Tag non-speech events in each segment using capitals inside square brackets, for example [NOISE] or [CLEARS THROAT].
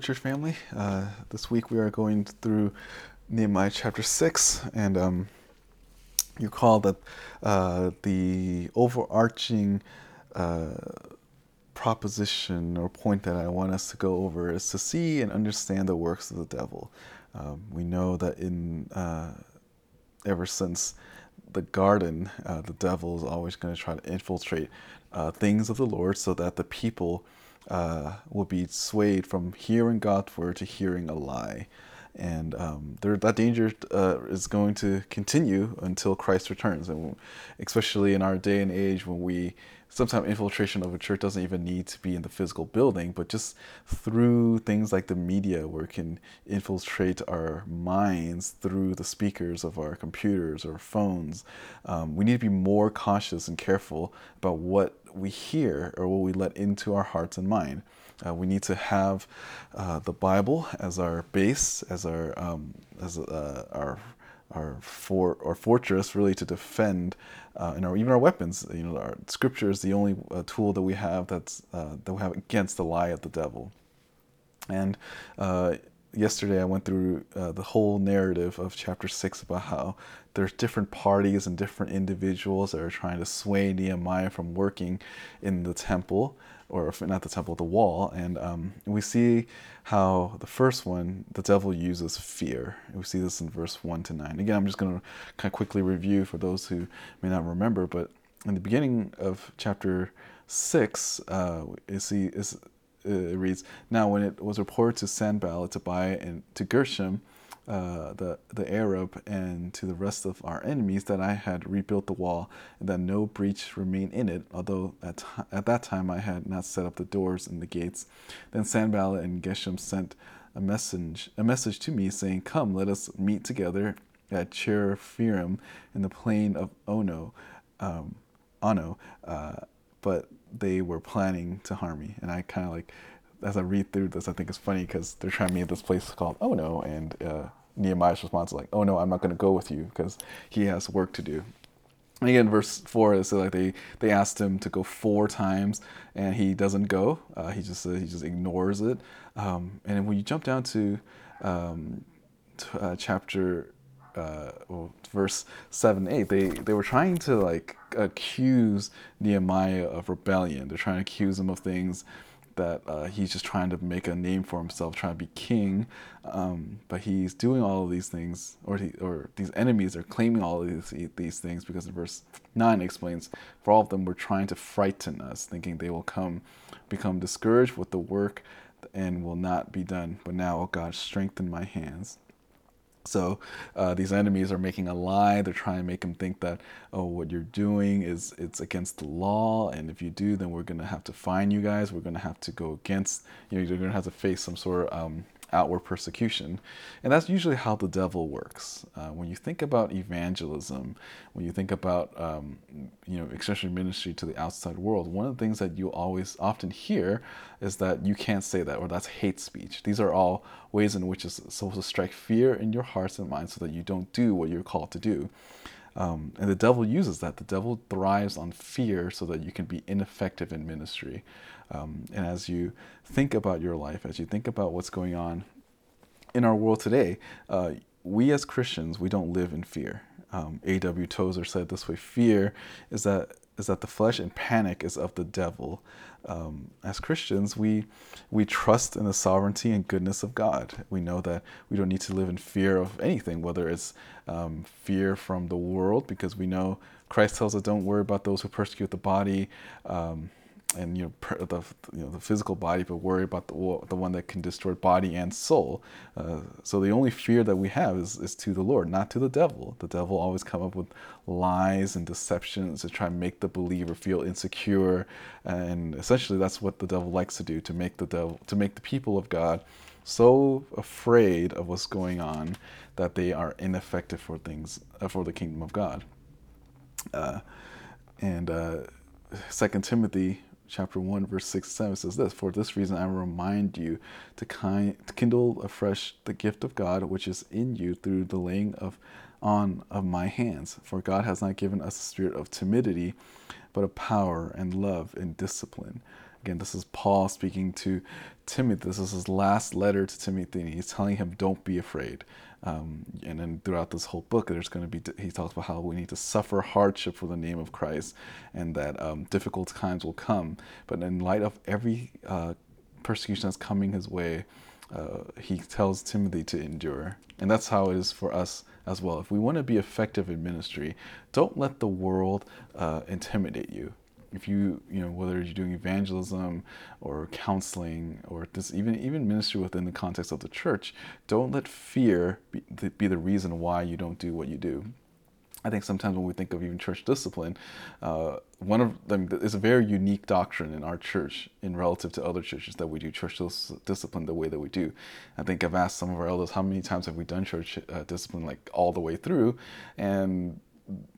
Church family. Uh, this week we are going through Nehemiah chapter 6, and um, you call that uh, the overarching uh, proposition or point that I want us to go over is to see and understand the works of the devil. Um, we know that in uh, ever since the garden, uh, the devil is always going to try to infiltrate uh, things of the Lord so that the people uh, will be swayed from hearing God's word to hearing a lie. And um, there, that danger uh, is going to continue until Christ returns, and especially in our day and age when we sometimes infiltration of a church doesn't even need to be in the physical building, but just through things like the media, where it can infiltrate our minds through the speakers of our computers or phones. Um, we need to be more cautious and careful about what we hear or what we let into our hearts and mind. Uh, we need to have uh, the Bible as our base, as our um, as uh, our our for our fortress, really to defend, uh, and our, even our weapons. You know, our Scripture is the only uh, tool that we have that's uh, that we have against the lie of the devil. And yesterday I went through the whole narrative of chapter six about how there's different parties and different individuals that are trying to sway Nehemiah from working in the temple, or not the temple, the wall. And um, we see how the first one, the devil uses fear. We see this in verse one to nine. Again, I'm just going to kind of quickly review for those who may not remember, but in the beginning of chapter six, uh, you see uh, it reads, Now when it was reported to Sanballat, Tobiah, and to Geshem, uh, the, the Arab, and to the rest of our enemies that I had rebuilt the wall, and that no breach remained in it, although at, at that time I had not set up the doors and the gates. Then Sanballat and Geshem sent a message, a message to me, saying, Come, let us meet together at Chephirim in the plain of Ono. Um, Ono. Uh, but they were planning to harm me. And I kind of like, as I read through this, I think it's funny because they're trying to make this place called Oh No. And uh, Nehemiah's response is like, Oh no, I'm not going to go with you because he has work to do. And again, verse four is like they they asked him to go four times, and he doesn't go. Uh, he just uh, he just ignores it. Um, and when you jump down to um, uh, chapter uh, well, verse 7 8 they, they were trying to like accuse nehemiah of rebellion they're trying to accuse him of things that uh, he's just trying to make a name for himself trying to be king. Um, but he's doing all of these things or he, or these enemies are claiming all of these, these things because in verse 9 explains for all of them were trying to frighten us thinking they will come become discouraged with the work and will not be done. But now oh god strengthen my hands so uh, these enemies are making a lie. They're trying to make him think that oh, what you're doing is it's against the law, and if you do, then we're gonna have to fine you guys. We're gonna have to go against. You know, you're gonna have to face some sort of um, outward persecution. And that's usually how the devil works. Uh, when you think about evangelism, when you think about, um, you know, extension ministry to the outside world, one of the things that you always often hear is that you can't say that or that's hate speech. These are all ways in which it's supposed to strike fear in your hearts and minds so that you don't do what you're called to do. Um, and the devil uses that. The devil thrives on fear so that you can be ineffective in ministry. Um, and as you think about your life, as you think about what's going on in our world today, uh, we as Christians, we don't live in fear. Um, A.W. Tozer said this way fear is that is that the flesh and panic is of the devil. Um, as Christians, we we trust in the sovereignty and goodness of God. We know that we don't need to live in fear of anything, whether it's um, fear from the world, because we know Christ tells us, "Don't worry about those who persecute the body." Um, and you know the you know the physical body, but worry about the the one that can destroy body and soul. Uh, so the only fear that we have is is to the Lord, not to the devil. The devil always come up with lies and deceptions to try and make the believer feel insecure, and essentially that's what the devil likes to do to make the devil to make the people of God so afraid of what's going on that they are ineffective for things uh, for the kingdom of God. Uh, and uh, Second Timothy chapter 1, verse 6 7 says this For this reason I remind you to, to kindle afresh the gift of God which is in you through the laying of on of my hands. For God has not given us a spirit of timidity, but of power and love and discipline. Again, this is Paul speaking to Timothy. This is his last letter to Timothy, and he's telling him, "Don't be afraid." Um, and then throughout this whole book, there's going to be he talks about how we need to suffer hardship for the name of Christ, and that um, difficult times will come. But in light of every uh, persecution that's coming his way, uh, he tells Timothy to endure, and that's how it is for us as well. If we want to be effective in ministry, don't let the world uh, intimidate you if you you know whether you're doing evangelism or counseling or this even even ministry within the context of the church don't let fear be the, reason why you don't do what you do I think sometimes when we think of even church discipline, uh, one of them is a very unique doctrine in our church in relative to other churches that we do church discipline the way that we do. I think I've asked some of our elders how many times have we done church uh, discipline like all the way through, and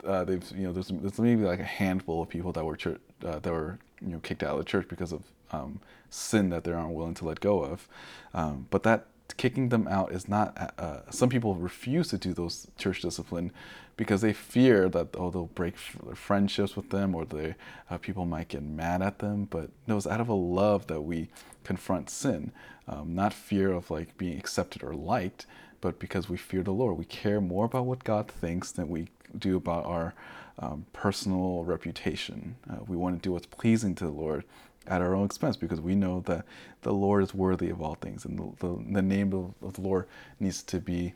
uh, they've you know there's, there's maybe like a handful of people that were uh, that were you know kicked out of the church because of um, sin that they aren't willing to let go of. Um, but that kicking them out is not. Uh, uh some people refuse to do those church discipline because they fear that oh they'll break friendships with them or they uh, people might get mad at them. But no, it's out of a love that we confront sin, um, not fear of like being accepted or liked, but because we fear the Lord. We care more about what God thinks than we do about our um, personal reputation. Uh, we want to do what's pleasing to the Lord at our own expense because we know that the Lord is worthy of all things and the, the, the name of, of, the Lord needs to be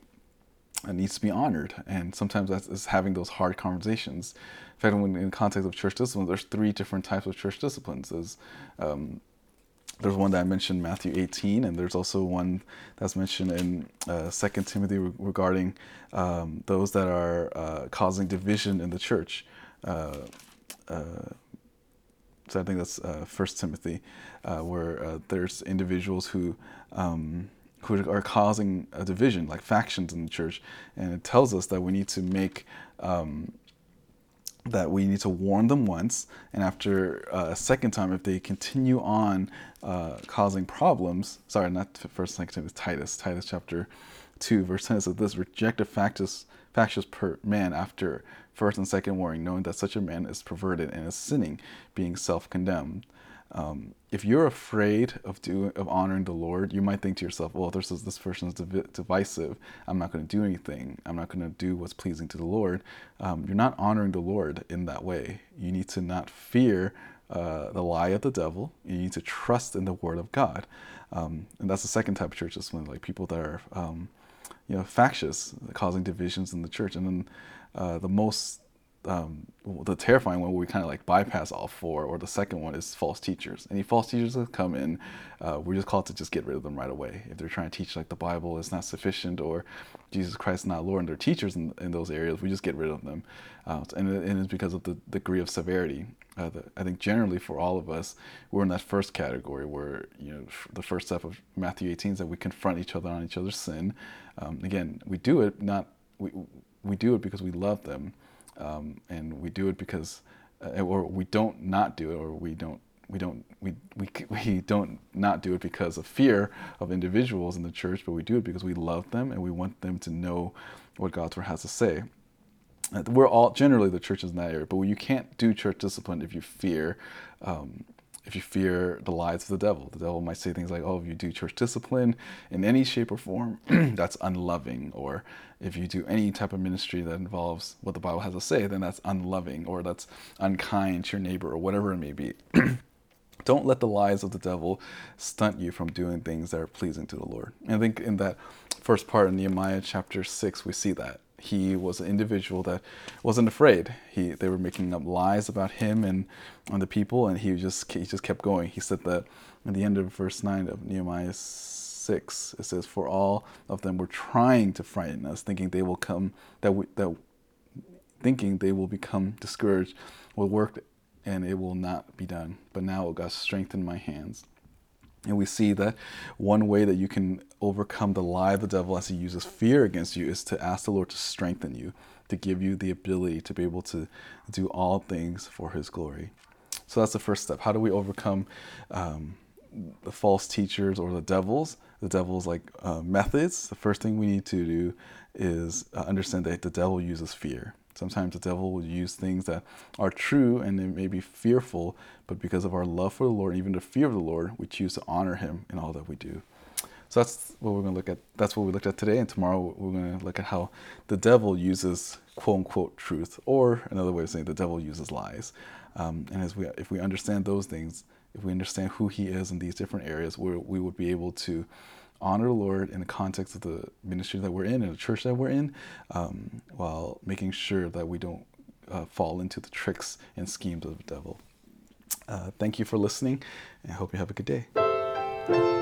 uh, needs to be honored. And sometimes that's having those hard conversations. In fact, when in context of church discipline, there's three different types of church disciplines. There's um, there's one that I mentioned, Matthew 18, and there's also one that's mentioned in uh, 2 Timothy regarding um, those that are uh, causing division in the church. Uh, uh so I think that's uh, First Timothy, uh, where there's individuals who um, who are causing a division, like factions in the church, and it tells us that we need to make um, that we need to warn them once, and after uh, a second time, if they continue on uh, causing problems, sorry, not first, second Timothy, Titus, Titus chapter two, verse ten says this: reject a factious, factious per man after first and second warning, knowing that such a man is perverted and is sinning, being self-condemned. Um, if you're afraid of doing of honoring the Lord, you might think to yourself, "Well, this is this person is div- divisive. I'm not going to do anything. I'm not going to do what's pleasing to the Lord." Um, you're not honoring the Lord in that way. You need to not fear uh, the lie of the devil. You need to trust in the Word of God, um, and that's the second type of church. Is when like people that are, um, you know, factious, causing divisions in the church, and then uh, the most um, the terrifying one where we kind of like bypass all four, or the second one is false teachers. Any false teachers that come in, uh, we're just called to just get rid of them right away. If they're trying to teach like the Bible is not sufficient or Jesus Christ is not Lord and they're teachers in, in those areas, we just get rid of them. Uh, and, and, it's because of the degree of severity. Uh, the, I think generally for all of us, we're in that first category where, you know, the first step of Matthew 18 is that we confront each other on each other's sin. Um, again, we do it not, we, we do it because we love them um, and we do it because, uh, or we don't not do it, or we don't we don't we, we [LAUGHS] we don't not do it because of fear of individuals in the church, but we do it because we love them and we want them to know what God's word has to say. Uh, we're all generally the church is in that area, but you can't do church discipline if you fear um, if you fear the lies of the devil. The devil might say things like, oh, if you do church discipline in any shape or form, [CLEARS THROAT] that's unloving. Or if you do any type of ministry that involves what the Bible has to say, then that's unloving or that's unkind to your neighbor or whatever it may be. [CLEARS THROAT] Don't let the lies of the devil stunt you from doing things that are pleasing to the Lord. And I think in that first part in Nehemiah chapter 6, we see that he was an individual that wasn't afraid. He they were making up lies about him and on the people, and he just he just kept going. He said that at the end of verse nine of Nehemiah six, it says, "For all of them were trying to frighten us, thinking they will come that we, that thinking they will become discouraged, will work, and it will not be done. But now, O God, strengthen my hands." And we see that one way that you can overcome the lie of the devil as he uses fear against you is to ask the Lord to strengthen you, to give you the ability to be able to do all things for his glory. So that's the first step. How do we overcome um, the false teachers or the devils? The devil's like uh, methods. The first thing we need to do is uh, understand that the devil uses fear. Sometimes the devil will use things that are true and they may be fearful, but because of our love for the Lord, even the fear of the Lord, we choose to honor Him in all that we do. So that's what we're going to look at. That's what we looked at today. And tomorrow we're going to look at how the devil uses quote unquote truth, or another way of saying the devil uses lies. Um, and as we, if we understand those things, if we understand who he is in these different areas, we we would be able to honor the Lord in the context of the ministry that we're in and the church that we're in, um, while making sure that we don't uh, fall into the tricks and schemes of the devil. Uh, thank you for listening, and I hope you have a good day.